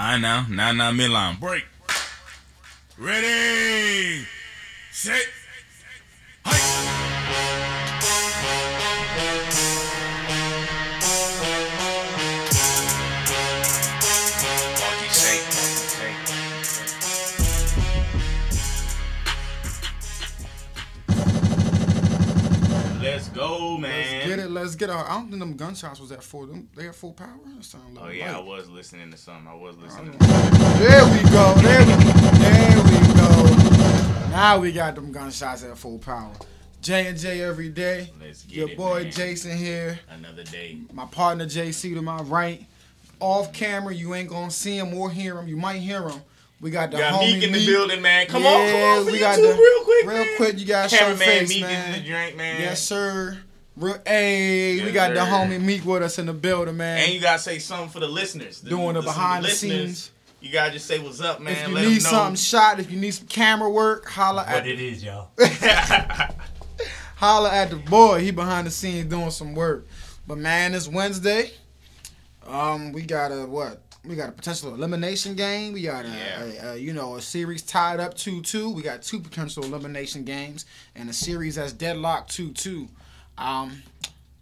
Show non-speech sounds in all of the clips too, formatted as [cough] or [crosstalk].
I know. Now, now, midline. Break. Ready. Set. Shake. Let's go, man. Let's get it. Let's get it. I don't think them gunshots was at full. Them, they at full power. Sound a Oh yeah, I was listening to something. I was listening. To There we go. There we, there we go. Now we got them gunshots at full power. J and J every day. Let's get it. Your it, boy man. Jason here. Another day. My partner JC to my right. Off camera, you ain't gonna see him or hear him. You might hear him. We got the got homie Meek in the Meek. building, man. Come Yeah, on, come on, we YouTube got the- real quick, real man. quick, you show Cameraman face, Meek man. in the drink, man. Yes, sir. Real, hey, we Yes, got the homie Meek with us in the building, man. And you gotta say something for the listeners. Doing the some behind the listeners, scenes. You gotta just say what's up, man. if you Let need 'em know. something shot, if you need some camera work, holla at What it is, y'all. [laughs] [laughs] holla at the boy. He behind the scenes doing some work. But man, it's Wednesday. Um, we got a what? We got a potential elimination game. We got a, Yeah. a, a you know a series tied up two two. We got two potential elimination games and a series that's deadlocked two two. Um,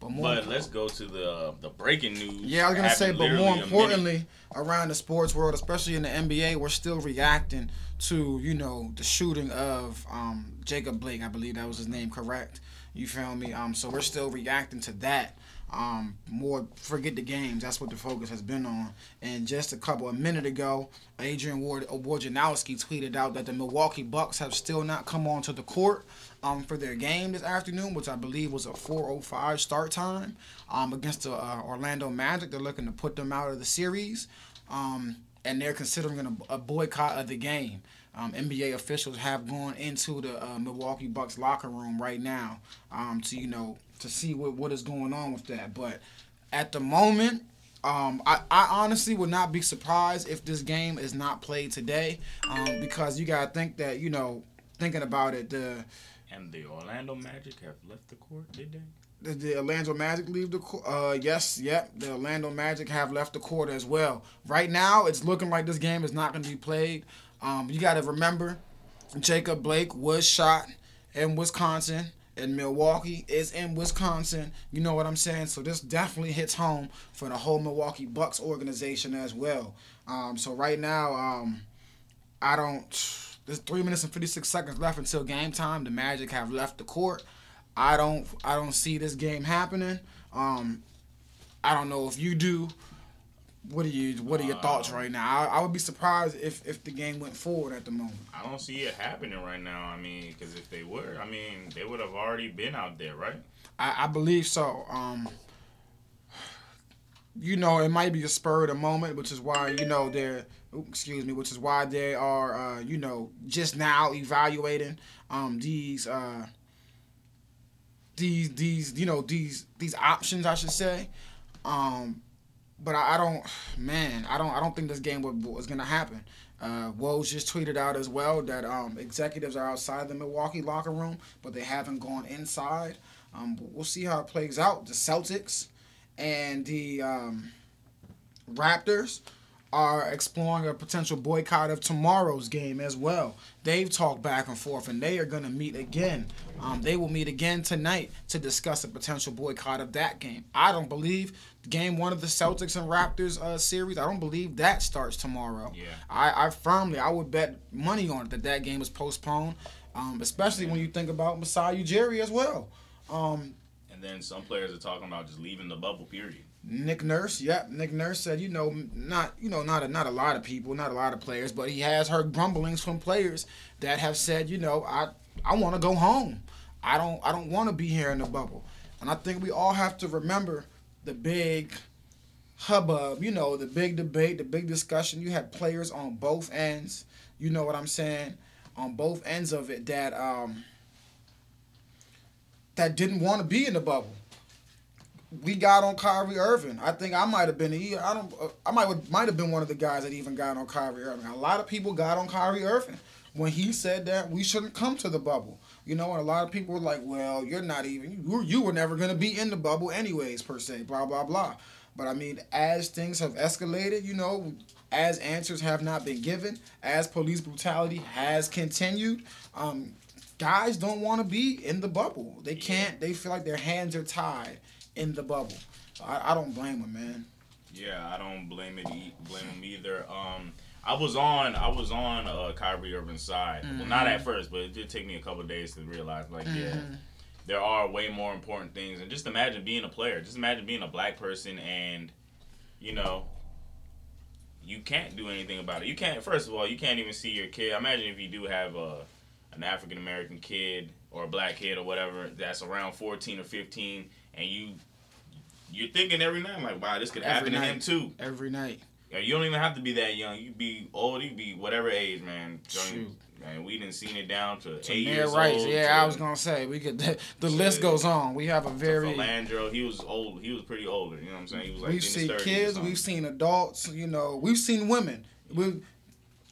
but more. But let's go to the the breaking news. Yeah, I was gonna say, but more importantly, around the sports world, especially in the NBA, we're still reacting to you know the shooting of um, Jacob Blake. I believe that was his name, correct? You feel me? Um, so we're still reacting to that. Um, more forget the games. That's what the focus has been on. And just a couple of minute ago, Adrian Ward Wojnarowski tweeted out that the Milwaukee Bucks have still not come onto the court um, for their game this afternoon, which I believe was a 4:05 start time um, against the uh, Orlando Magic. They're looking to put them out of the series, um, and they're considering a, a boycott of the game. Um, NBA officials have gone into the uh, Milwaukee Bucks locker room right now um, to you know to see what, what is going on with that. But at the moment, um, I, I honestly would not be surprised if this game is not played today, um, because you gotta think that you know thinking about it, the And the Orlando Magic have left the court, did they? Did the Orlando Magic leave the court? Uh, yes, yep. The Orlando Magic have left the court as well. Right now, it's looking like this game is not going to be played. Um, you got to remember, Jacob Blake was shot in Wisconsin, and Milwaukee is in Wisconsin. You know what I'm saying? So this definitely hits home for the whole Milwaukee Bucks organization as well. Um, so right now, um, I don't. There's three minutes and 56 seconds left until game time. The Magic have left the court. I don't. I don't see this game happening. Um, I don't know if you do. What are you? What are your thoughts right now? I, I would be surprised if if the game went forward at the moment. I don't see it happening right now. I mean, because if they were, I mean, they would have already been out there, right? I, I believe so. Um, you know, it might be a spur of the moment, which is why you know they're. Excuse me, which is why they are, uh, you know, just now evaluating um, these, uh, these, these, you know, these, these options, I should say. Um, but I, I don't, man, I don't, I don't think this game was, was gonna happen. Uh, just tweeted out as well that um, executives are outside the Milwaukee locker room, but they haven't gone inside. Um, we'll see how it plays out. The Celtics and the um, Raptors are exploring a potential boycott of tomorrow's game as well. They've talked back and forth, and they are going to meet again. Um, they will meet again tonight to discuss a potential boycott of that game. I don't believe game one of the Celtics and Raptors uh, series. I don't believe that starts tomorrow. Yeah. I, I firmly, I would bet money on it that that game is postponed. Um, especially when you think about Masai Ujiri as well. Um, And then some players are talking about just leaving the bubble. Period. Nick Nurse, yep. Nick Nurse said, you know, not you know, not a, not a lot of people, not a lot of players, but he has heard grumblings from players that have said, you know, I I want to go home. I don't I don't want to be here in the bubble. And I think we all have to remember the big hubbub, you know, the big debate, the big discussion. You had players on both ends. You know what I'm saying? On both ends of it that um that didn't want to be in the bubble we got on Kyrie Irving. I think I might have been. I don't. uh, I might might have been one of the guys that even got on Kyrie Irving. A lot of people got on Kyrie Irving when he said that we shouldn't come to the bubble. You know, and a lot of people were like, "Well, you're not even. You were, you were never going to be in the bubble anyways, per se." Blah blah blah. But I mean, as things have escalated, you know, as answers have not been given, as police brutality has continued, um, guys don't want to be in the bubble. They can't. They feel like their hands are tied in the bubble. I, I don't blame them, man. Yeah, I don't blame it. Blame them either. Um, I was on. I was on uh, Kyrie Irving's side. Well, not at first, but it did take me a couple of days to realize, like, yeah, there are way more important things. And just imagine being a player. Just imagine being a black person, and you know, you can't do anything about it. You can't. First of all, you can't even see your kid. Imagine if you do have a an African American kid or a black kid or whatever that's around fourteen or fifteen, and you. You're thinking every night, like, wow, this could Every happen to him too. Every night. You don't even have to be that young. You be old. You be whatever age, man. Shoot. Man, we didn't seen it down to, To eight years Rice, old. yeah, to, I was gonna say we could. [laughs] The, the list goes on. We have a very. Philandro. He was old. He was pretty older. You know what I'm saying? He was like we've seen kids, we've seen adults. You know, we've seen women. We,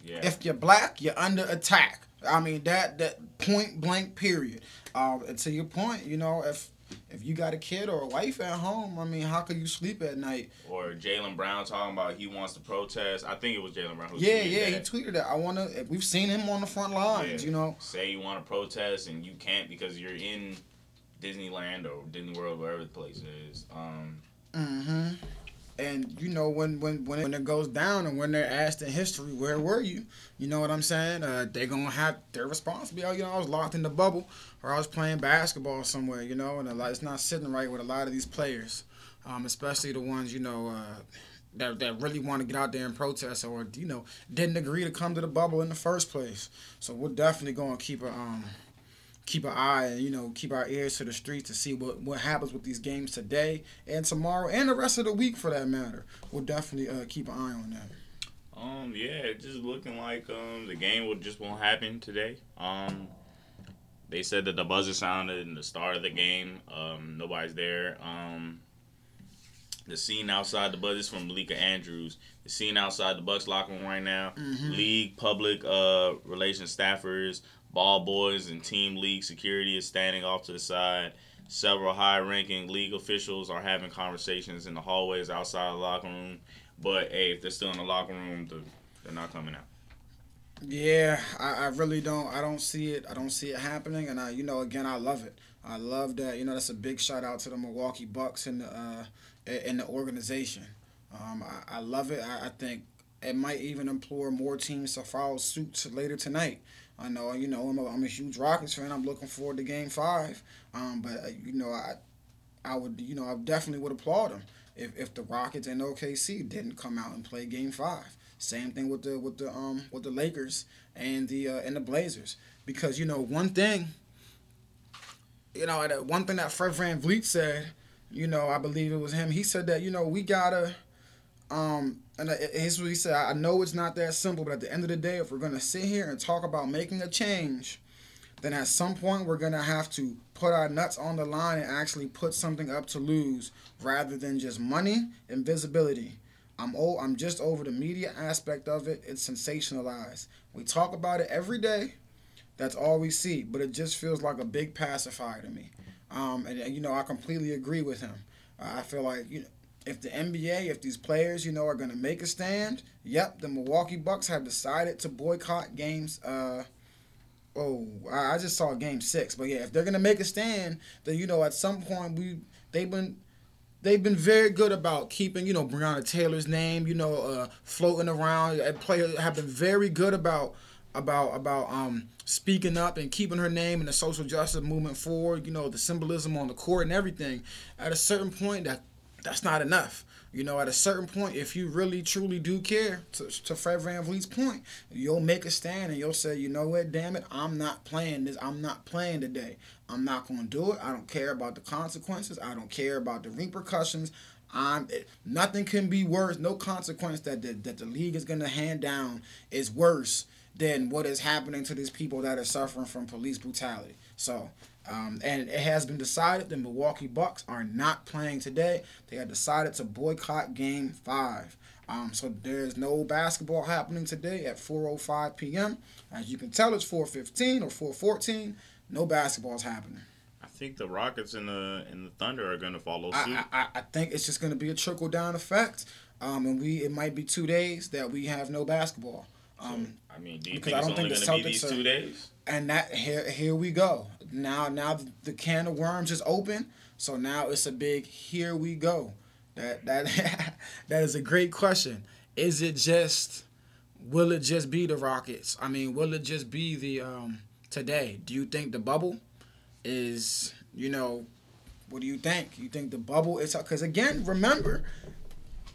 Yeah. if you're black, you're under attack. I mean that that point blank period. Um, and to your point, you know, if if you got a kid or a wife at home, I mean, how could you sleep at night? or Jaylen Brown talking about he wants to protest. I think it was Jaylen Brown who Yeah, tweeted yeah, yeah, he that. tweeted that. I wanna. We've seen him on the front lines. Yeah. You know, Say you want to protest and you can't because you're in Disneyland or Disney World, wherever the place is. Um, hmm And you know when when when it, when it goes down and when they're asked in history, where were you? You know what I'm saying? Uh, they're gonna have their response be, oh, you know, I was locked in the bubble or I was playing basketball somewhere. You know, and lot, it's not sitting right with a lot of these players, um, especially the ones you know. Uh, that, that really want to get out there and protest or you know didn't agree to come to the bubble in the first place. So we're definitely to keep a um, keep an eye and you know keep our ears to the streets to see what what happens with these games today and tomorrow and the rest of the week for that matter. We'll definitely uh, keep an eye on that. Um, yeah, just looking like um the game will just won't happen today. Um, they said that the buzzer sounded in the start of the game. Um, nobody's there. Um, the scene outside the buzzer is from Malika Andrews. The scene outside the Bucks locker room right now. League public uh relations staffers, ball boys, and team league security is standing off to the side. Several high-ranking league officials are having conversations in the hallways outside the locker room. But hey, if they're still in the locker room, they're not coming out. Yeah, I, I really don't. I don't see it. I don't see it happening. And I, you know, again, I love it. I love that. You know, that's a big shout out to the Milwaukee Bucks and the uh, and the organization. Um, I, I love it. I, I think it might even implore more teams to follow suit later tonight. I know, you know, I'm a, I'm a huge Rockets fan. I'm looking forward to Game Five. Um, but uh, you know, I I would, you know, I definitely would applaud them if, if the Rockets and OKC didn't come out and play Game Five. Same thing with the with the um with the Lakers and the uh, and the Blazers because you know one thing. You know, one thing that Fred VanVleet said, you know, I believe it was him. He said that you know we gotta, um, and here's what he said. I know it's not that simple, but at the end of the day, if we're gonna sit here and talk about making a change, then at some point we're gonna have to put our nuts on the line and actually put something up to lose rather than just money and visibility. I'm old, I'm just over the media aspect of it. It's sensationalized. We talk about it every day. That's all we see, but it just feels like a big pacifier to me. Um, and, you know, I completely agree with him. I feel like you know, if the NBA, if these players, you know, are gonna make a stand, yep, the Milwaukee Bucks have decided to boycott games. Uh, oh, I just saw game six, but yeah, if they're gonna make a stand, then you know, at some point we they've been they've been very good about keeping, you know, Breonna Taylor's name, you know, uh, floating around. And players have been very good about about about um speaking up and keeping her name in the social justice movement forward. You know, the symbolism on the court and everything. At a certain point, that that's not enough. You know, at a certain point, if you really truly do care, to, to Fred VanVleet's point, you'll make a stand and you'll say, you know what, damn it, I'm not playing this. I'm not playing today. I'm not going to do it. I don't care about the consequences. I don't care about the repercussions. I'm it, nothing can be worse. No consequence that the, that the league is going to hand down is worse than what is happening to these people that are suffering from police brutality. So, um, and it has been decided the Milwaukee Bucks are not playing today. They have decided to boycott Game Five. Um, so there's no basketball happening today at 4:05 p.m. As you can tell, it's 4:15 or 4:14. No basketball is happening. I think the Rockets and the and the Thunder are gonna follow suit. I, I, I think it's just going to be a trickle down effect. um, and we it might be two days that we have no basketball. Um, I mean, do you think I it's don't only think going the to be these are- two days? And that here here we go. Now now the, can of worms is open. So now it's a big here we go. That that [laughs] that is a great question. Is it just will it just be the Rockets? I mean, will it just be the um today? Do you think the bubble is, you know, what do you think? You think the bubble is cuz again, remember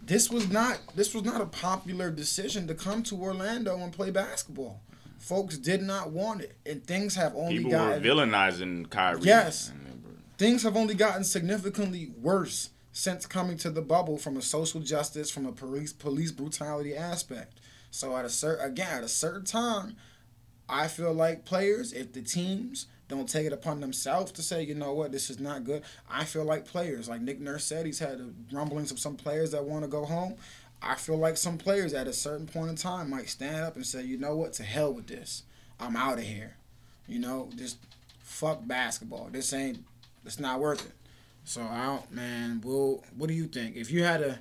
this was not this was not a popular decision to come to Orlando and play basketball. Folks did not want it, and things have only People gotten were villainizing Kyrie. Yes. And they were- things have only gotten significantly worse since coming to the bubble from a social justice, from a police police brutality aspect. So at a certain again at a certain time, I feel like players, if the teams don't take it upon themselves to say, you know what, this is not good. I feel like players, like Nick Nurse said, he's had rumblings of some players that want to go home. I feel like some players at a certain point in time might stand up and say, you know what, to hell with this. I'm out of here. You know, just fuck basketball. This ain't, it's not worth it. So I don't, man. Well, what do you think? If you had a,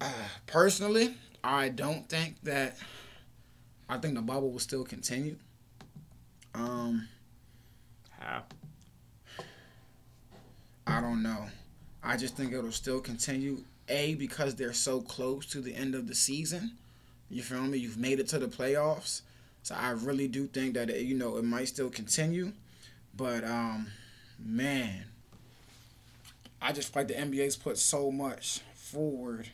uh, personally, I don't think that. I think the bubble will still continue. Um, How? I don't know. I just think it'll still continue. A because they're so close to the end of the season. You feel me? You've made it to the playoffs, so I really do think that it, you know it might still continue. But um, man, I just feel like the NBA's put so much forward.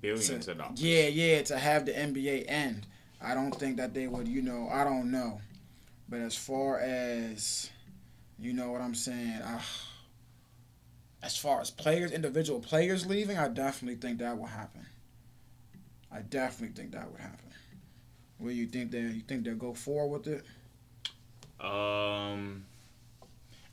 Billions To, of dollars. yeah, yeah, to have the NBA end, I don't think that they would. You know, I don't know. But as far as, you know what I'm saying, uh, as far as players, individual players leaving, I definitely think that will happen. I definitely think that would happen. Do you think they? You think they'll go forward with it? Um,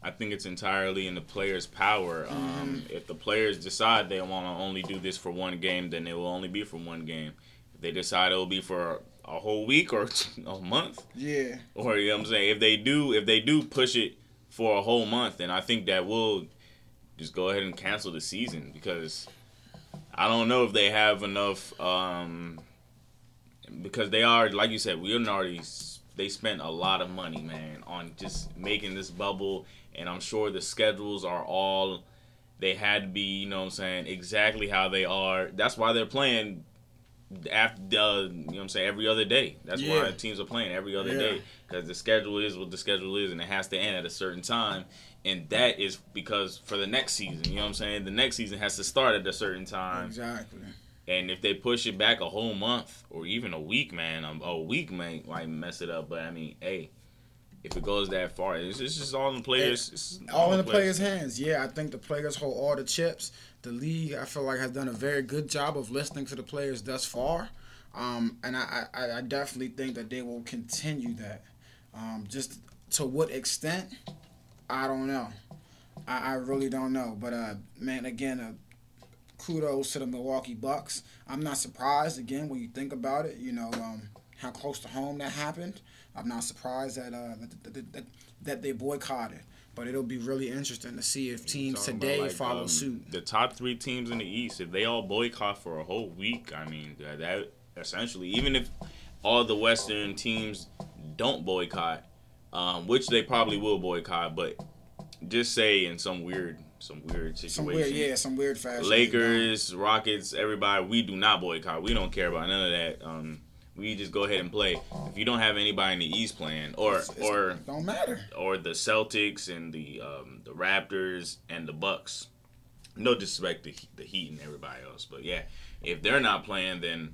I think it's entirely in the players' power. Um, Mm-hmm. if the players decide they want to only do this for one game, then it will only be for one game. If they decide it will be for a whole week or [laughs] a month, Yeah, or you know what I'm saying, if they do, if they do push it for a whole month, then I think that will just go ahead and cancel the season because I don't know if they have enough. Um, because they are, like you said, we already they spent a lot of money, man, on just making this bubble, and I'm sure the schedules are all they had to be, you know what I'm saying, exactly how they are. That's why they're playing after uh, you know what I'm saying every other day. That's Yeah. why teams are playing every other Yeah. day because the schedule is what the schedule is, and it has to end at a certain time. And that is because for the next season, you know what I'm saying? The next season has to start at a certain time. exactly. And if they push it back a whole month or even a week, man, um, a week may might mess it up. But I mean, hey, if it goes that far, it's, it's just all in the players. it's All in the players' hands. Yeah, I think the players hold all the chips. The league, I feel like, has done a very good job of listening to the players thus far. Um, and I, I, I definitely think that they will continue that. Um, just to what extent, I don't know. I, I really don't know. But uh, man, again, uh, kudos to the Milwaukee Bucks. I'm not surprised again when you think about it. You know um, how close to home that happened. I'm not surprised that uh, that, that, that, that they boycotted. But it'll be really interesting to see if teams today like, follow um, suit. The top three teams in the East, if they all boycott for a whole week, I mean, that, that essentially, even if all the Western teams don't boycott, um, which they probably will boycott, but just say in some weird, some weird situation, Some weird, yeah, some weird fashion. Lakers, Rockets, everybody, we do not boycott. We don't care about none of that. Um, we just go ahead and play. If you don't have anybody in the East playing, or It's- it's- or don't matter. or the Celtics and the um, the Raptors and the Bucks. No disrespect to the Heat and everybody else, but yeah, if they're not playing, then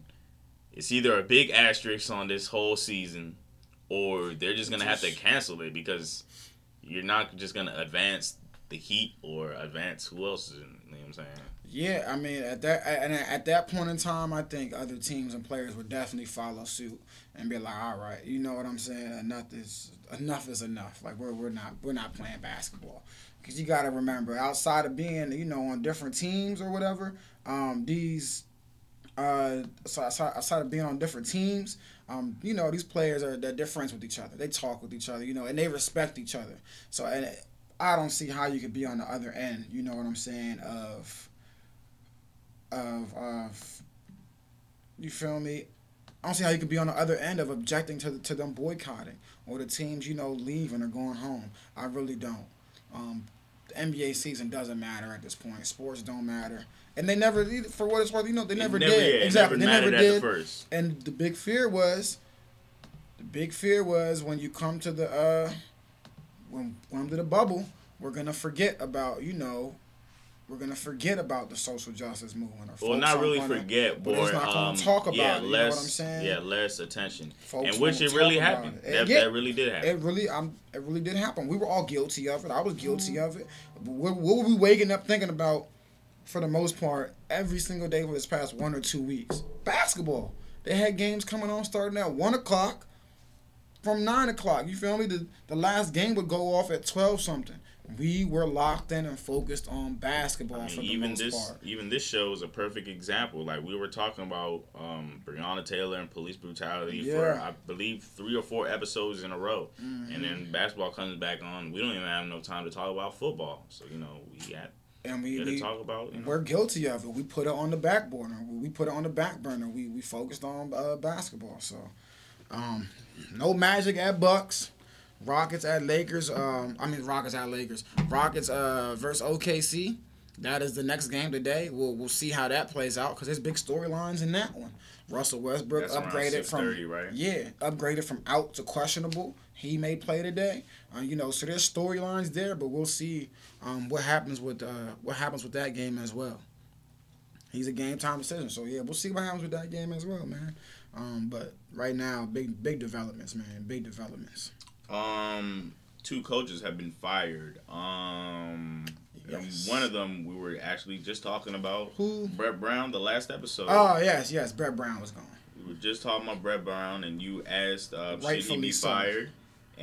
it's either a big asterisk on this whole season, or they're just gonna have to cancel it because you're not just gonna advance the Heat or advance who else is in. You know what I'm saying? Yeah, I mean at that and at that point in time, I think other teams and players would definitely follow suit and be like, "All right, you know what I'm saying? Enough is enough is enough. Like we're we're not we're not playing basketball." Because you got to remember, outside of being you know on different teams or whatever, um, these uh, so outside of being on different teams, um, you know these players are they're, friends with each other. They talk with each other, you know, and they respect each other. So and I don't see how you could be on the other end. You know what I'm saying? Of of of you feel me. I don't see how you could be on the other end of objecting to to them boycotting or the teams you know leaving or going home. I really don't. Um, the NBA season doesn't matter at this point. Sports don't matter, and they never, for what it's worth, you know, they never, never, did. yeah, exactly, never they never did. first. And the big fear was, the big fear was when you come to the uh, when when to the bubble, we're gonna forget about you know, we're gonna forget about the social justice movement. Or Well, not really gonna- forget, but it's not gonna um, talk about yeah, it, you know less, what I'm saying? Yeah, less attention, Folks and which it really happened. it. That, Yeah. that really did happen. It really, um, it really did happen. We were all guilty of it. I was guilty Mm-hmm. of it. What, what were we waking up thinking about, for the most part, every single day for this past one or two weeks? Basketball. They had games coming on starting at one o'clock, from nine o'clock. You feel me? The the last game would go off at twelve something. We were locked in and focused on basketball I for the even most this, part. even this show is a perfect example. Like we were talking about um, Breonna Taylor and police brutality for Yeah. Mm-hmm. I believe three or four episodes in a row, and then basketball comes back on. We don't even have no time to talk about football. So you know we got, And we, we talk about. You know? We're guilty of it. We put it on the back burner. We put it on the back burner. We we focused on uh, basketball. So, um, no magic at Bucks. Rockets at Lakers. Um, I mean Rockets at Lakers. Rockets uh versus OKC. That is the next game today. We'll we'll see how that plays out because there's big storylines in that one. Russell Westbrook That's upgraded from right? yeah upgraded from out to questionable. He may play today. Uh, you know, so there's storylines there, but we'll see um, what happens with uh, what happens with that game as well. He's a game time decision, so yeah, we'll see what happens with that game as well, man. Um, but right now, big big developments, man, big developments. Um, two coaches have been fired. Um, Yes. one of them we were actually just talking about. Who? Brett Brown, the last episode. Oh yes, yes, Brett Brown was gone. We were just talking about Brett Brown, and you asked, uh, should he be so.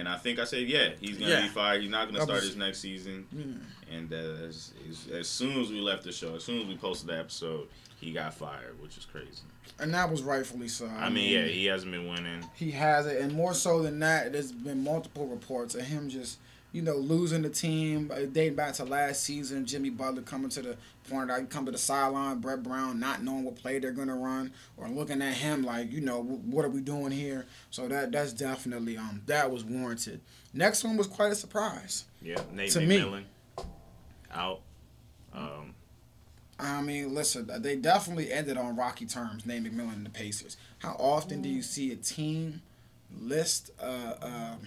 And I think I said, yeah, he's gonna Yeah. be fired. He's not gonna start his next season. Yeah. And uh, as, as, as soon as we left the show, as soon as we posted the episode, he got fired, which is crazy. And that was rightfully so. I mean, yeah, he hasn't been winning. he has it, and more so than that, there's been multiple reports of him just, you know, losing the team. uh, Dating back to last season, Jimmy Butler coming to the point that he come to the sideline, Brett Brown not knowing what play they're gonna run, or looking at him like, you know, "Wh- what are we doing here? So that that's definitely um that was warranted. Next one was quite a surprise. Yeah, Nate To me. McMillan out. Um, I mean, listen, they definitely ended on rocky terms, Nate McMillan and the Pacers. How often do you see a team list uh, um,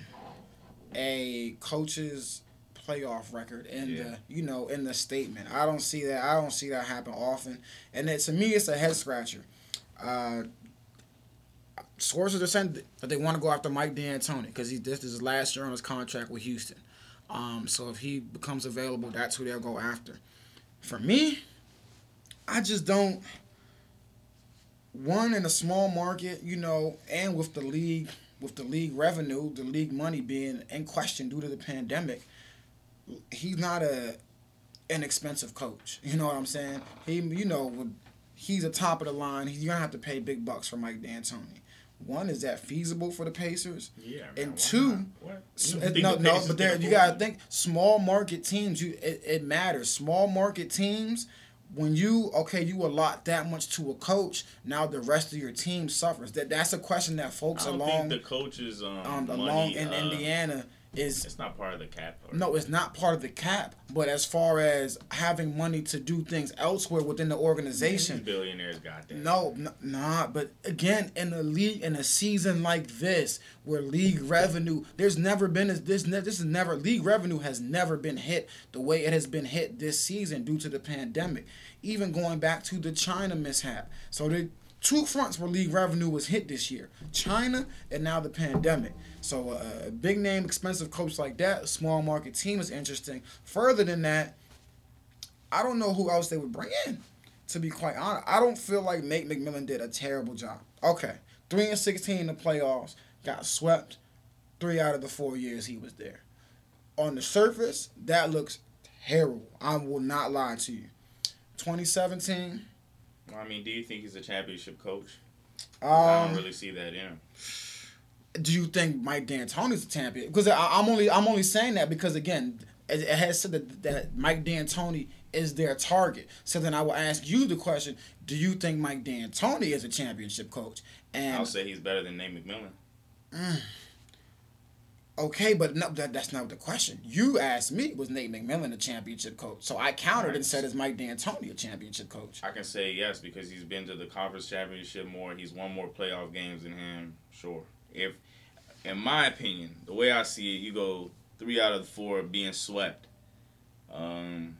a coach's playoff record in Yeah. the you know in the statement? I don't see that. I don't see that happen often, and it, to me, it's a head scratcher. Uh, sources are saying that they want to go after Mike D'Antoni because he this is his last year on his contract with Houston. Um, so if he becomes available, that's who they'll go after. For me, I just don't. One in a small market, you know, and with the league, with the league revenue, the league money being in question due to the pandemic, he's not a inexpensive coach. You know what I'm saying? He, you know, he's a top of the line. He's gonna have to pay big bucks for Mike D'Antoni. One is that feasible for the Pacers? yeah, And two. What? S- You it- think no, no, but there you gotta think small market teams. You it, it matters. Small market teams. When you okay, you allot that much to a coach. Now the rest of your team suffers. That that's a question that folks along think the coaches um, um money, in uh, Indiana is It's not part of the cap. or- no, it's not part of the cap. But as far as having money to do things elsewhere within the These organization, billionaires got that. no, n- nah. But again, in a league, in a season like this, where league revenue, there's never been a, this. Ne- this is never league revenue has never been hit the way it has been hit this season due to the pandemic. Even going back to the China mishap. So the two fronts where league revenue was hit this year: China and now the pandemic. So uh, a big name, expensive coach like that, a small market team is interesting. Further than that, I don't know who else they would bring in. To be quite honest, I don't feel like Nate McMillan did a terrible job. Okay, three and sixteen in the playoffs, got swept three out of the four years he was there. On the surface, that looks terrible. I will not lie to you. 2017. I mean, do you think he's a championship coach? I Um, don't really see that in him. Do you think Mike D'Antoni's a champion? Because I'm only I'm only saying that because again, it, has said that, that Mike D'Antoni is their target. So then I will ask you the question: Do you think Mike D'Antoni is a championship coach? And I'll say he's better than Nate McMillan. Mm. Okay, but no, that, that's not the question. You asked me, was Nate McMillan a championship coach? So I countered and said, is Mike D'Antoni a championship coach? I can say yes because he's been to the conference championship more. He's won more playoff games than him. Sure. If, in my opinion, the way I see it, you go three out of the four being swept. Um,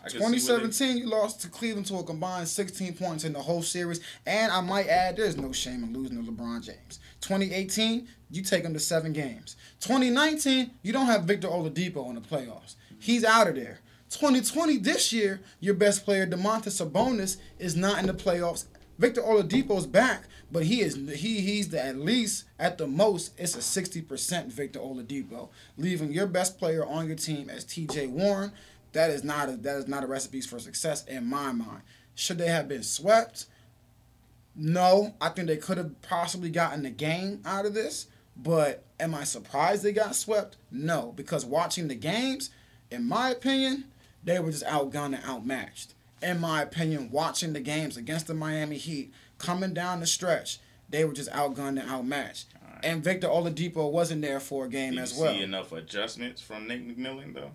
I can see what they- 2017, you lost to Cleveland to a combined 16 points in the whole series. And I might add, there's no shame in losing to LeBron James. 2018, you take him to seven games. 2019, you don't have Victor Oladipo in the playoffs. He's out of there. 2020, this year, your best player, Domantas Sabonis, is not in the playoffs. Victor Oladipo's back, but he is he he's the at least at the most it's a 60% Victor Oladipo, leaving your best player on your team as TJ Warren. That is not a that is not a recipe for success in my mind. Should they have been swept? No, I think they could have possibly gotten the game out of this. But am I surprised they got swept? No, because watching the games, in my opinion, they were just outgunned and outmatched. In my opinion, watching the games against the Miami Heat, coming down the stretch, they were just outgunned and outmatched. Alright. And Victor Oladipo wasn't there for a game Did you as well. see enough adjustments from Nate McMillan though?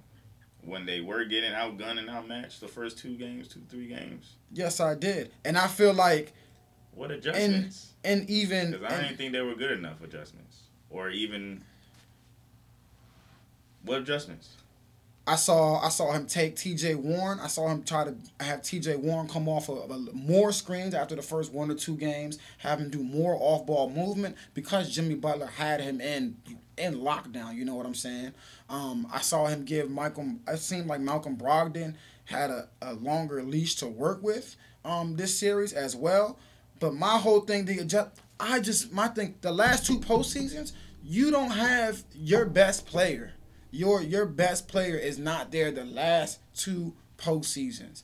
When they were getting outgunned and outmatched the first two games, two three games. Yes, I did, and I feel like, What adjustments? and even, Because I and- didn't think they were good enough adjustments, or even what adjustments? I saw I saw him take T.J. Warren. I saw him try to have T.J. Warren come off of, more screens after the first one or two games. Have him do more off ball movement because Jimmy Butler had him in in lockdown. You know what I'm saying? Um, I saw him give Michael. It seemed like Malcolm Brogdon had a, a longer leash to work with um, this series as well. But my whole thing, the adjust, I just my thing, the last two postseasons, you don't have your best player your your best player is not there the last two postseasons.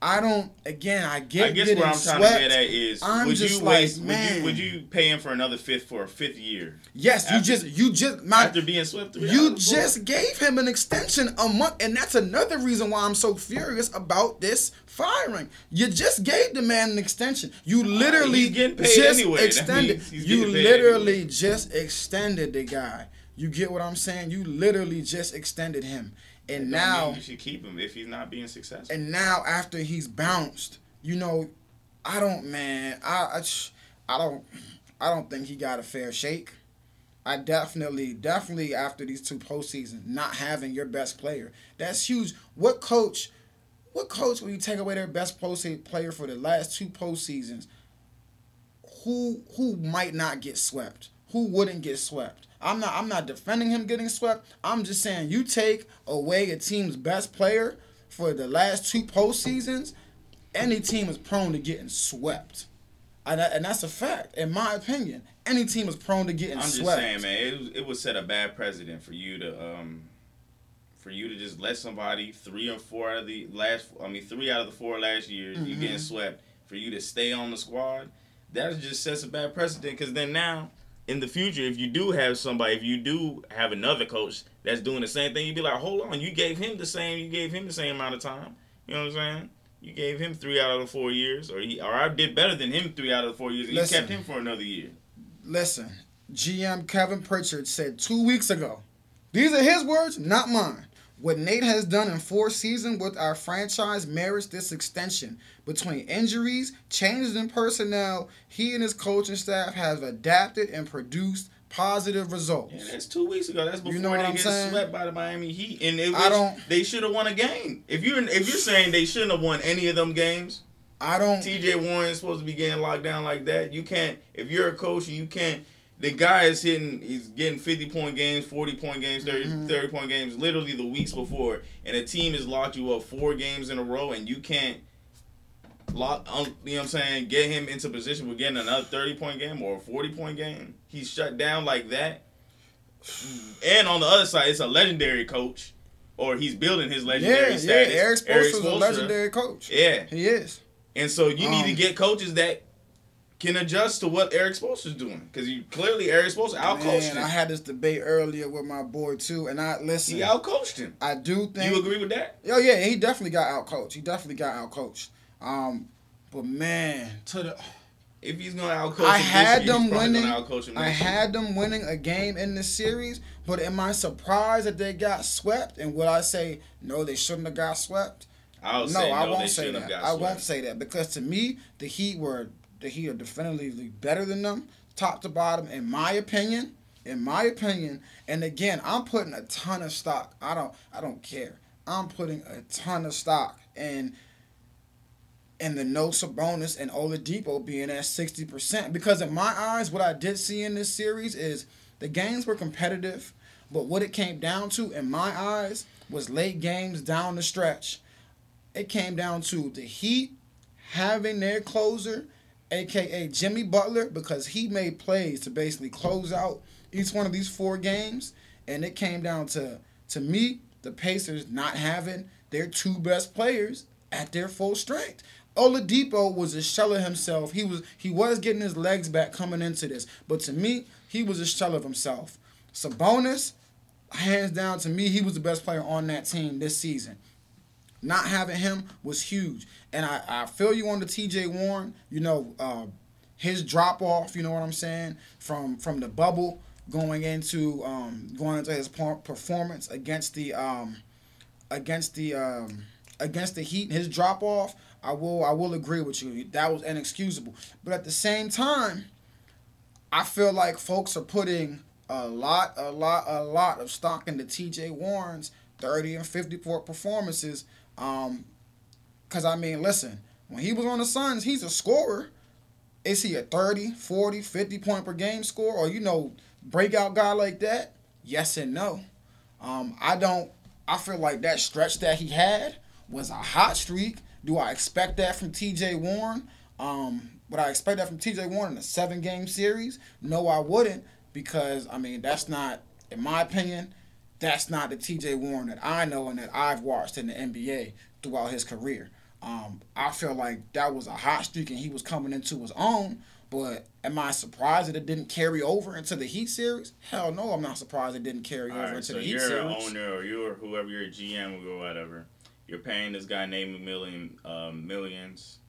I don't. Again, I get I guess what I'm trying to get at is I'm would just you like, waste would man. you would you pay him for another fifth for a fifth year yes, you just you just my after being swept you just gave him an extension a month, and that's another reason why I'm so furious about this firing. You just gave the man an extension. You literally he's getting paid just anyway. [laughs] Extended. You literally anyway. just extended the guy. You get what I'm saying? You literally just extended him, and now you should keep him if he's not being successful. and now after he's bounced, you know, I don't, man, I, I, sh- I don't, I don't think he got a fair shake. I definitely, definitely after these two postseasons, not having your best player, that's huge. What coach, what coach will you take away their best postseason player for the last two postseasons? Who, who might not get swept? Who wouldn't get swept? I'm not, I'm not defending him getting swept. I'm just saying you take away a team's best player for the last two postseasons, any team is prone to getting swept. And, that, and that's a fact, in my opinion. Any team is prone to getting I'm just swept. saying, man, it, it would set a bad precedent for you to um for you to just let somebody three or four out of the last I mean three out of the four last years, you Mhm. getting swept for you to stay on the squad. That just sets a bad precedent because then now in the future, if you do have somebody, if you do have another coach that's doing the same thing, you'd be like, hold on, you gave him the same, you gave him the same amount of time. You know what I'm saying? You gave him three out of the four years, or he, or I did better than him three out of the four years. and You kept him for another year. Listen, GM Kevin Pritchard said two weeks ago, these are his words, not mine. What Nate has done in four seasons with our franchise merits this extension. Between injuries, changes in personnel, he and his coaching staff have adapted and produced positive results. Yeah, that's two weeks ago. That's before You know they I'm get saying? swept by the Miami Heat, and it I don't- they should have won a game. If you're if you're saying they shouldn't have won any of them games, I don't. T.J. Warren is supposed to be getting locked down like that. You can't. If you're a coach and you can't, the guy is hitting. He's getting 50 point games, 40 point games, 30, Mhm. 30 point games, literally the weeks before, and a team has locked you up four games in a row, and you can't. Lock, um, you know what I'm saying? Get him into position with getting another 30 point game or a 40 point game. He's shut down like that. And on the other side, it's a legendary coach, or he's building his Yeah, legendary yeah. status. Erik Erik Spoelstra's a legendary coach. Yeah, He is. and so you need to Um, get coaches that can adjust to what Erik Spoelstra's doing because you clearly Erik Spoelstra outcoached Man, I had this debate earlier with my boy too, and I listen. He outcoached him. I do think. You agree with that? Oh yeah, he definitely got outcoached. He definitely got outcoached. Um, but man, to the If he's gonna outcoach, I him this had year, them winning. Him I had them winning a game in the series, but am I surprised that they got swept? And would I say no? They shouldn't have got swept. I would no, say no, I they won't say shouldn't that. have got I swept. won't say that because to me, the Heat were the Heat are definitively better than them, top to bottom, in my opinion. In my opinion, and again, I'm putting a ton of stock. I don't, I don't care. I'm putting a ton of stock in and the no Sabonis and Oladipo being at 60%. Because in my eyes, what I did see in this series is the games were competitive, but what it came down to, in my eyes, was late games down the stretch. It came down to the Heat having their closer, aka Jimmy Butler, because he made plays to basically close out each one of these four games. And it came down to, to me, the Pacers not having their two best players at their full strength. Oladipo was a shell of himself. He was he was getting his legs back coming into this, but to me, he was a shell of himself. Sabonis, hands down to me, he was the best player on that team this season. Not having him was huge, and I, I feel you on the T.J. Warren. You know, uh, his drop off. You know what I'm saying from from the bubble going into um, going into his performance against the um, against the um, against the Heat. His drop off. I will I will agree with you. That was inexcusable. But at the same time, I feel like folks are putting a lot, a lot, a lot of stock into T.J. Warren's 30 and 54 performances. Um, cause I mean, listen, when he was on the Suns, he's a scorer. Is he a 30, 40, 50 point per game score or you know breakout guy like that? Yes and no. Um, I don't. I feel like that stretch that he had was a hot streak. Do I expect that from T.J. Warren? Um, would I expect that from T.J. Warren in a seven game series? No, I wouldn't because I mean that's not, in my opinion, that's not the T.J. Warren that I know and that I've watched in the NBA throughout his career. Um, I feel like that was a hot streak and he was coming into his own. But am I surprised that it didn't carry over into the Heat series? Hell no, I'm not surprised it didn't carry All over right, into so the Heat series. you're an owner or you're whoever you're a GM or whatever. You're paying this guy name a million um, millions,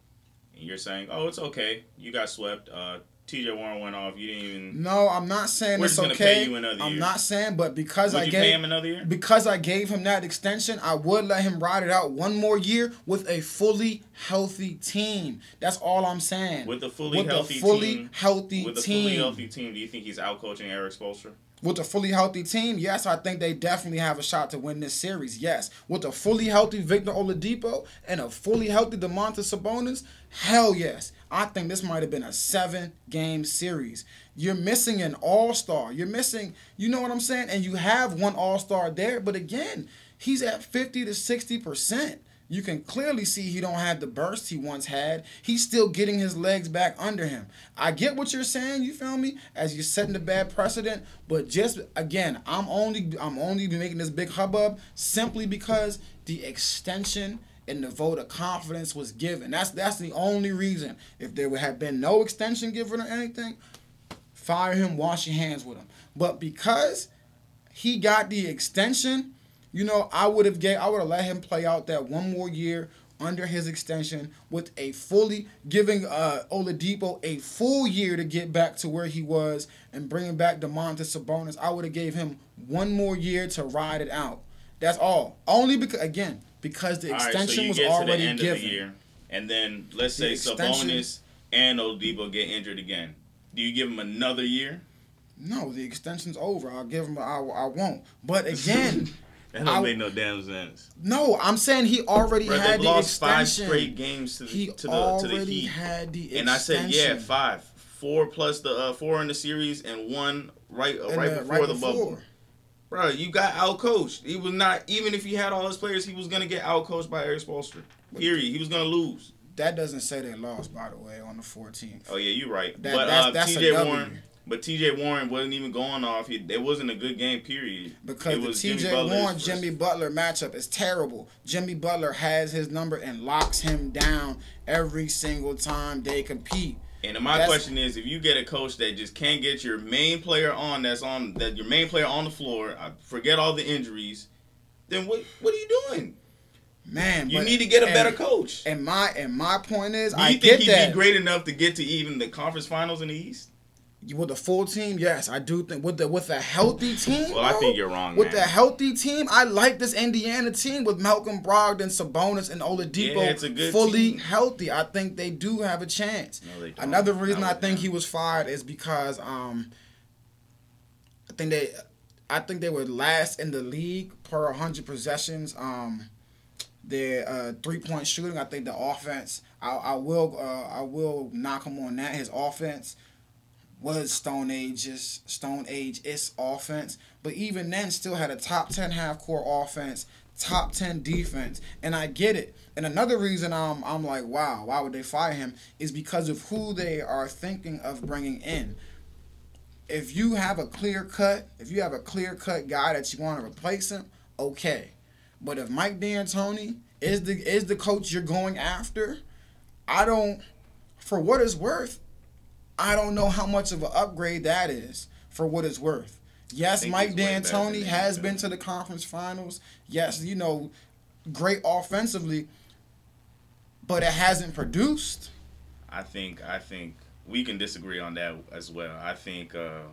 and you're saying, "Oh, it's okay. You got swept. Uh, T.J. Warren went off. You didn't even. No, I'm not saying it's okay. pay you another I'm year. not saying, but because Would I gave him another year? because I gave him that extension, I would let him ride it out one more year with a fully healthy team. That's all I'm saying. With a fully with healthy a fully team, healthy With a team. fully healthy team, do you think he's out coaching Erik Spoelstra? With a fully healthy team, yes, I think they definitely have a shot to win this series. Yes, with a fully healthy Victor Oladipo and a fully healthy Domantas Sabonis, hell yes. I think this might have been a seven-game series. You're missing an all-star. You're missing, you know what I'm saying? And you have one all-star there, but again, he's at 50 to 60 percent. You can clearly see he don't have the burst he once had. He's still getting his legs back under him. I get what you're saying, you feel me? As you're setting the bad precedent, but just again, I'm only I'm only making this big hubbub simply because the extension and the vote of confidence was given. That's that's the only reason. If there would have been no extension given or anything, fire him, wash your hands with him. But because he got the extension, you know, I would have gave I would have let him play out that one more year under his extension with a fully giving uh Oladipo a full year to get back to where he was and bringing back Domantas Sabonis. I would have gave him one more year to ride it out. That's all. Only because again because the All right, extension so was the already end given. of the year, and then let's The say extension- Sabonis and Oladipo get injured again. Do you give him another year? No, the extension's over. I'll give him. I, I won't. But again, [laughs] That don't I- make no damn sense. no, I'm saying he already Bro, had the lost five extension. straight games to he the to the to the already Heat, had the extension. and I said yeah, five, four plus the uh, four in the series and one right uh, right uh, before the bubble. Before. Bro, you got outcoached. He was not even if he had all his players, he was gonna get outcoached by Erik Spoelstra. Period. He was gonna lose. That doesn't say they lost, by the way, on the 14th. Oh yeah, you're right. That- but that's- uh, that's T.J. W. Warren, but T.J. Warren wasn't even going off. He, it wasn't a good game. Period. Because It the was Jimmy TJ Warren first- Jimmy Butler matchup is terrible. Jimmy Butler has his number and locks him down every single time they compete. And my That's- question is, if you get a coach that just can't get your main player on, that's on that your main player on the floor, I forget all the injuries, then what what are you doing? Man, You need to get a and- better coach. And my and my point is, Do I you get think he'd that be great enough to get to even the conference finals in the East? With a full team. Yes, I do think with the with a healthy team. Well, I think you're wrong, With man. the healthy team, I like this Indiana team with Malcolm Brogdon, Sabonis, and Oladipo Yeah, it's a good fully team. healthy. I think they do have a chance. No, they don't. Another reason Not I with think them. he was fired is because um, I think they, I think they were last in the league per 100 possessions. Um, their uh, three point shooting, I think the offense. I, I will uh, I will knock him on that. His offense was Stone Age's Stone Age its offense, but even then still had a top ten half court offense, top ten defense, and I get it. And another reason I'm I'm like, wow, why would they fire him? Is because of who they are thinking of bringing in. If you have a clear cut, if you have a clear cut guy that you want to replace him, okay. But if Mike D'Antoni is the is the coach you're going after, I don't. For what it's worth, I don't know how much of an upgrade that is. For what it's worth, yes, Mike D'Antoni has been to the conference finals. Yes, you know, great offensively, but it hasn't produced. I think I think we can disagree on that as well. I think um,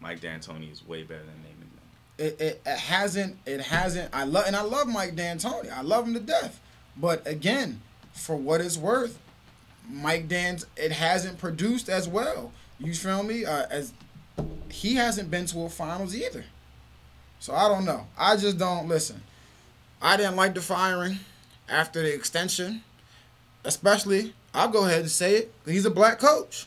Mike D'Antoni is way better than Naaman. It, it, it hasn't it hasn't I love and I love Mike D'Antoni. I love him to death. But again, for what it's worth, Mike Dan it hasn't produced as well. You feel me? Uh, as he hasn't been to a finals either. So I don't know. I just don't listen. I didn't like the firing after the extension, especially. I'll go ahead and say it. He's a black coach,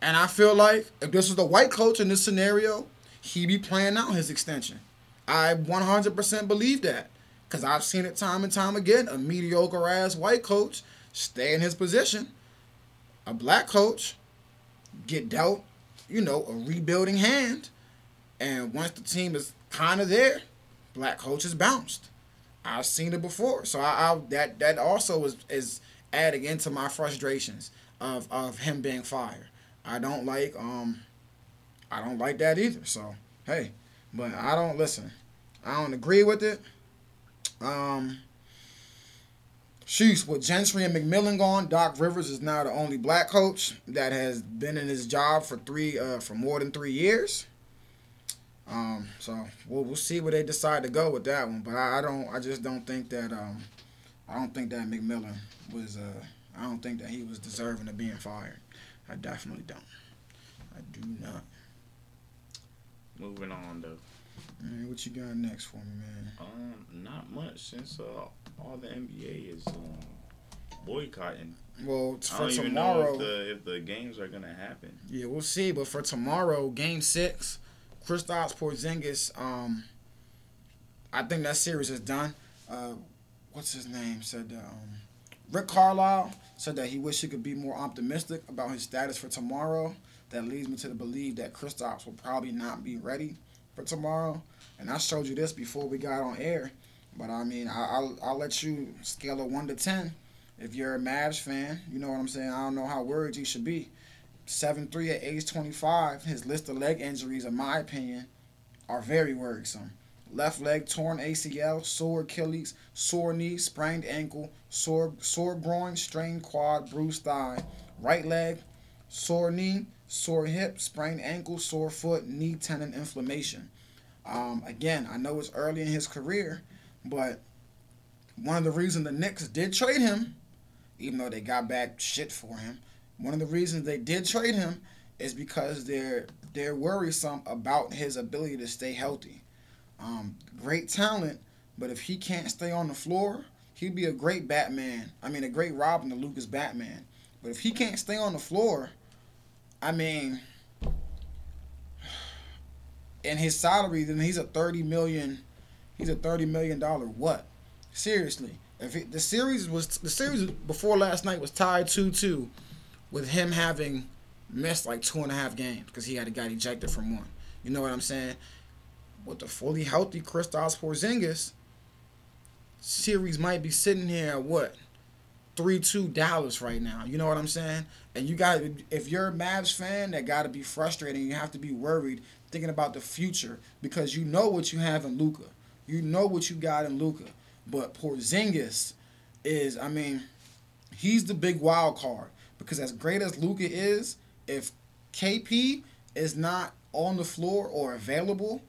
and I feel like if this was a white coach in this scenario, he be playing out his extension. I 100% believe that because I've seen it time and time again. A mediocre ass white coach stay in his position. A black coach get dealt, you know, a rebuilding hand, and once the team is kind of there, black coaches bounced. I've seen it before, so I, I that that also is is adding into my frustrations of of him being fired. I don't like um I don't like that either. So hey, but I don't listen. I don't agree with it. Um. Sheesh, with Gentry and McMillan gone, Doc Rivers is now the only black coach that has been in his job for three uh, for more than three years. Um, so we'll we'll see where they decide to go with that one. But I, I don't I just don't think that um I don't think that McMillan was uh I don't think that he was deserving of being fired. I definitely don't. I do not. Moving on though. Man, what you got next for me, man? Um, not much since uh, all the NBA is um, boycotting. Well, I for don't even tomorrow. know if the if the games are gonna happen. Yeah, we'll see. But for tomorrow, Game Six, Kristaps Porzingis. Um, I think that series is done. Uh, what's his name? Said that, um, Rick Carlisle said that he wished he could be more optimistic about his status for tomorrow. That leads me to the belief that Kristaps will probably not be ready for tomorrow. And I showed you this before we got on air. But I mean, I, I'll I'll let you scale of one to ten. If you're a Mavs fan, you know what I'm saying. I don't know how worried you should be. Seven three at age 25. His list of leg injuries, in my opinion, are very worrisome. Left leg torn ACL, sore Achilles, sore knee, sprained ankle, sore sore groin, strained quad, bruised thigh. Right leg, sore knee, sore hip, sprained ankle, sore foot, knee tendon inflammation. Um, again, I know it's early in his career, but one of the reasons the Knicks did trade him, even though they got back shit for him, one of the reasons they did trade him is because they're they're worrisome about his ability to stay healthy. Um, great talent, but if he can't stay on the floor, he'd be a great Batman. I mean, a great Robin to Luka's Batman. But if he can't stay on the floor, I mean, and his salary, then he's a thirty million. He's a thirty million dollar what? Seriously, if it, the series was the series before last night was tied two two, with him having missed like two and a half games because he had got ejected from one. You know what I'm saying? With the fully healthy Kristaps Porzingis, series might be sitting here at what three two Dallas right now. You know what I'm saying? And you got if you're a Mavs fan, that got to be frustrating. You have to be worried thinking about the future because you know what you have in Luka. You know what you got in Luka. But Porzingis is, I mean, he's the big wild card because as great as Luka is, if KP is not on the floor or available,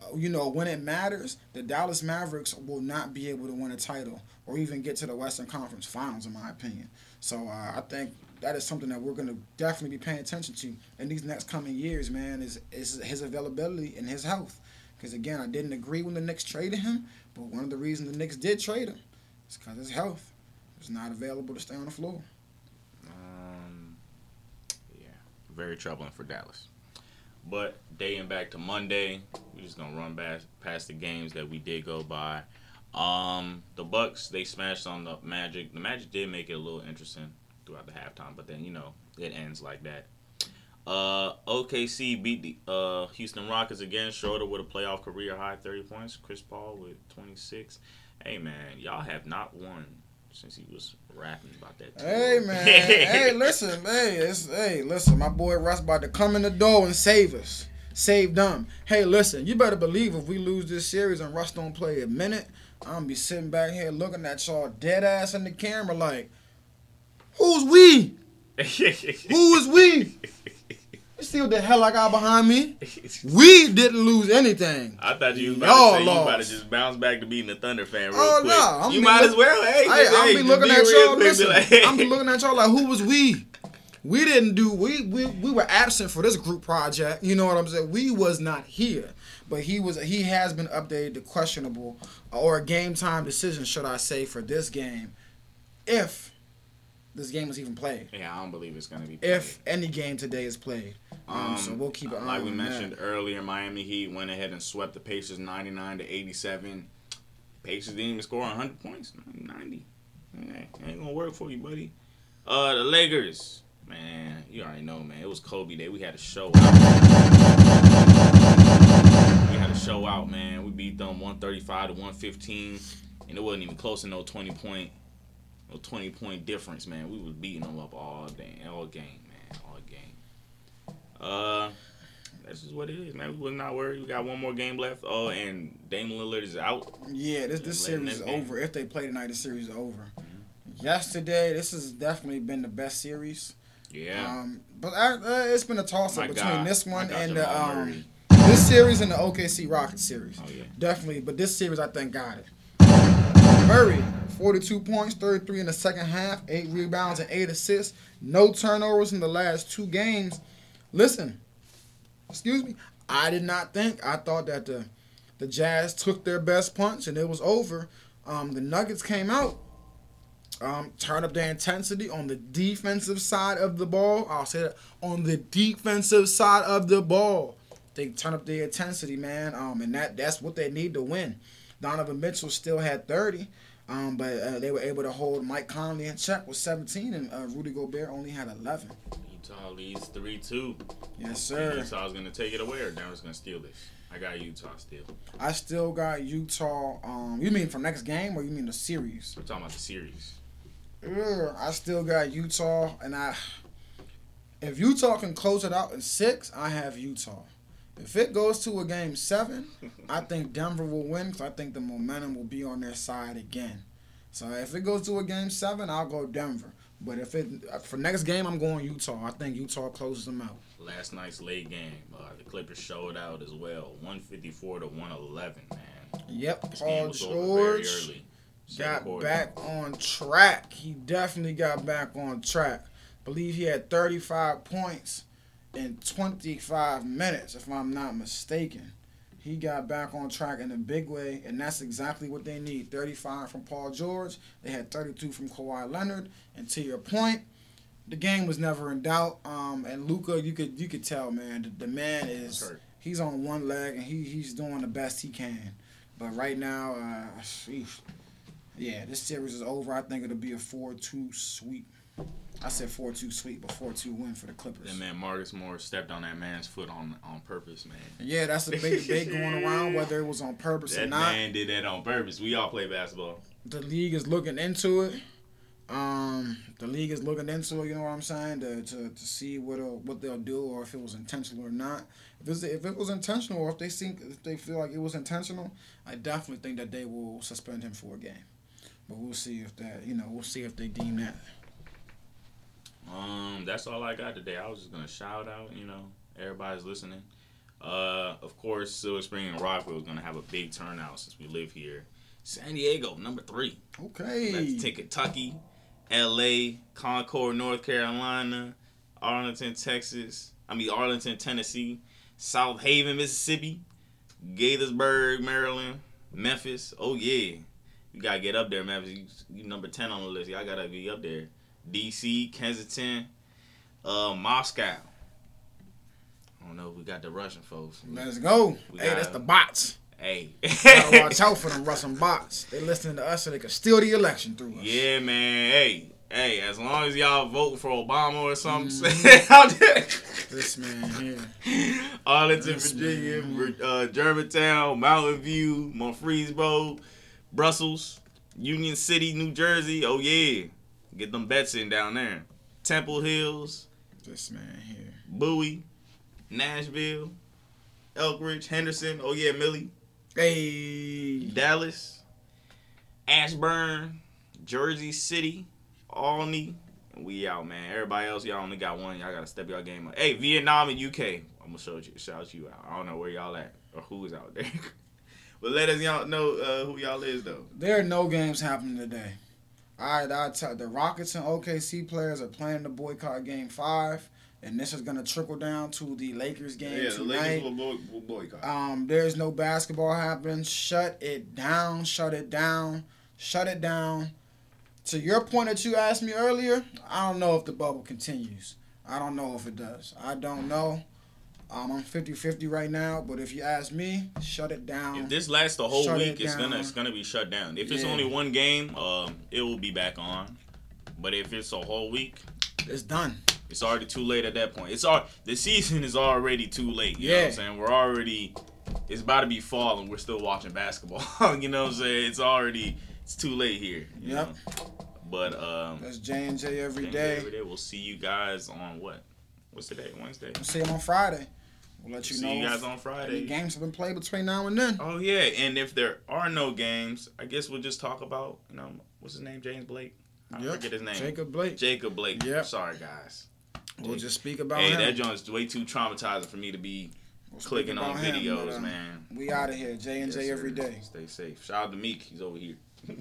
uh, you know, when it matters, the Dallas Mavericks will not be able to win a title or even get to the Western Conference Finals, in my opinion. So uh, I think that is something that we're going to definitely be paying attention to in these next coming years, man, is, is his availability and his health. Because, again, I didn't agree when the Knicks traded him, but one of the reasons the Knicks did trade him is because his health is not available to stay on the floor. Um, yeah, very troubling for Dallas. But dating back to Monday, we're just gonna run back past the games that we did go by. Um, the Bucks they smashed on the Magic. The Magic did make it a little interesting throughout the halftime, but then you know it ends like that. Uh, OKC beat the uh, Houston Rockets again. Schroeder with a playoff career high 30 points. Chris Paul with 26. Hey man, y'all have not won since he was rapping about that. Hey man, [laughs] hey listen, hey, it's, hey listen, my boy Russ about to come in the door and save us, save them. Hey listen, you better believe if we lose this series and Russ don't play a minute, I'm gonna be sitting back here looking at y'all dead ass in the camera like, who's we? [laughs] Who is we? You see what the hell I got behind me? [laughs] We didn't lose anything. I thought you was about Y'all to say you about to just bounce back to being a Thunder fan real Oh quick. no, I'm you might look- as well. Hey, Hey, just, I'm hey, be looking be at y'all. quick, Listen, like, I'm be looking at y'all like, who was we? We didn't do. We we we were absent for this group project. You know what I'm saying? We was not here, but he was. He has been updated to questionable or a game time decision, should I say, for this game, if this game was even played. Yeah, I don't believe it's gonna be. If any game today is played, um, Um, so we'll keep it like we on mentioned that. earlier, Miami Heat went ahead and swept the Pacers 99 to 87. Pacers didn't even score 100 points. 90. Hey, ain't gonna work for you, buddy. Uh, the Lakers, man, you already know, man. It was Kobe Day. We had a show. We had a show out, man. We beat them 135 to 115, and it wasn't even close to no 20 point, no 20 point difference, man. We was beating them up all day, all game, man, all game. Uh, that's just what it is, man. We was not worried. We got one more game left. Oh, and Dame Lillard is out. Yeah, this this series is over. If they play tonight, the series is over. Mm-hmm. Yesterday, this has definitely been the best series. Yeah. Um, but I, uh, it's been a toss up between guy. this one and the um. This series and the OKC Rockets series. Oh yeah. Definitely, but this series I think got it. Murray, 42 points, 33 in the second half, eight rebounds and eight assists, no turnovers in the last two games. Listen, excuse me, I did not think. I thought that the the Jazz took their best punch and it was over. Um, the Nuggets came out, um, turned up their intensity on the defensive side of the ball. I'll say that on the defensive side of the ball, they turn up the intensity, man. Um, and that that's what they need to win. Donovan Mitchell still had 30, um, but uh, they were able to hold Mike Conley in check with 17, and uh, Rudy Gobert only had 11. Utah leads three two. Yes, sir. Utah's gonna take it away, or Denver's gonna steal this. I got Utah still. I still got Utah. Um, you mean for next game or you mean the series? We're talking about the series. I still got Utah, and I. If Utah can close it out in six, I have Utah. If it goes to a game seven, I think Denver will win because I think the momentum will be on their side again. So if it goes to a game seven, I'll go Denver. But if it for next game, I'm going Utah. I think Utah closes them out. Last night's late game, uh, the Clippers showed out as well, 154 to 111. Man, Yep, this Paul was over very George. Got quarter. back on track. He definitely got back on track. Believe he had 35 points in 25 minutes, if I'm not mistaken. He got back on track in a big way, and that's exactly what they need. 35 from Paul George. They had 32 from Kawhi Leonard. And to your point, the game was never in doubt. Um, and Luka, you could you could tell, man, the, the man is he's on one leg and he he's doing the best he can. But right now, uh, yeah, this series is over. I think it'll be a four-two sweep. I said four-two sweep, but four-two win for the Clippers. That man Marcus Morris stepped on that man's foot on on purpose, man. Yeah, that's the big debate [laughs] going around whether it was on purpose or not. That man did that on purpose. We all play basketball. The league is looking into it. Um, the league is looking into it. You know what I'm saying? To to, to see what uh, what they'll do or if it was intentional or not. If it's, if it was intentional or if they think if they feel like it was intentional, I definitely think that they will suspend him for a game. But we'll see if that you know we'll see if they deem that. Um, that's all I got today. I was just gonna shout out, you know, everybody's listening. Uh, of course, Silver Spring and Rockville is gonna have a big turnout since we live here. San Diego, number three. Okay. Let's take Kentucky, L.A., Concord, North Carolina, Arlington, Texas. I mean Arlington, Tennessee, South Haven, Mississippi, Gaithersburg, Maryland, Memphis. Oh yeah, you gotta get up there, Memphis. You, you number ten on the list. Y'all gotta be up there. D.C., Kensington, uh, Moscow. I don't know. if We got the Russian folks. Let's go. We hey, got- that's the bots. Hey. Gotta watch [laughs] out for them Russian bots. They listening to us so they can steal the election through us. Yeah, man. Hey, hey. As long as y'all vote for Obama or something, Mm-hmm. [laughs] [laughs] This man here. Arlington, Yes, Virginia, man. Uh, Germantown, Mountain View, Murfreesboro, Brussels, Union City, New Jersey. Oh yeah, get them bets in down there. Temple Hills, This man here. Bowie, Nashville, Elkridge, Henderson. Oh yeah, Millie, Hey. Dallas, Ashburn, Jersey City, Albany. We out, man. Everybody else, y'all only got one. Y'all gotta step y'all game up. Hey, Vietnam and UK. I'm gonna show you, shout you out. I don't know where y'all at or who's out there, [laughs] but let us y'all know uh, who y'all is though. There are no games happening today. All right, I tell the Rockets and OKC players are planning to boycott Game Five, and this is gonna trickle down to the Lakers game tonight. Yeah, the boy, will boycott. Um, there's no basketball happening. Shut it down. Shut it down. Shut it down. To your point that you asked me earlier, I don't know if the bubble continues. I don't know if it does. I don't know. Um, I'm 50-50 right now, but if you ask me, shut it down. If this lasts the whole Shut week, it it's gonna it's gonna be shut down. If it's only one game, um, it will be back on. But if it's a whole week, it's done. It's already too late at that point. It's all the season is already too late. You know what Yeah. I'm saying? We're already it's about to be fall and we're still watching basketball. [laughs] you know what I'm saying? It's already it's too late here. you Yep. know? But um That's J and J every day. every day. We'll see you guys on what? What's today? Wednesday. We'll see you on Friday. We'll let you see know. you guys on any Friday. games have been played between now and then. Oh yeah, and if there are no games, I guess we'll just talk about, you know, what's his name? James Blake? I Yep. forget his name. Jacob Blake. Jacob Blake. Yep. Sorry guys. We'll just speak about Hey, him. that joint's way too traumatizing for me to be We'll clicking on him, videos, but, uh, man. We out of here. J and J every day. Stay safe. Shout out to Meek. He's over here. [laughs]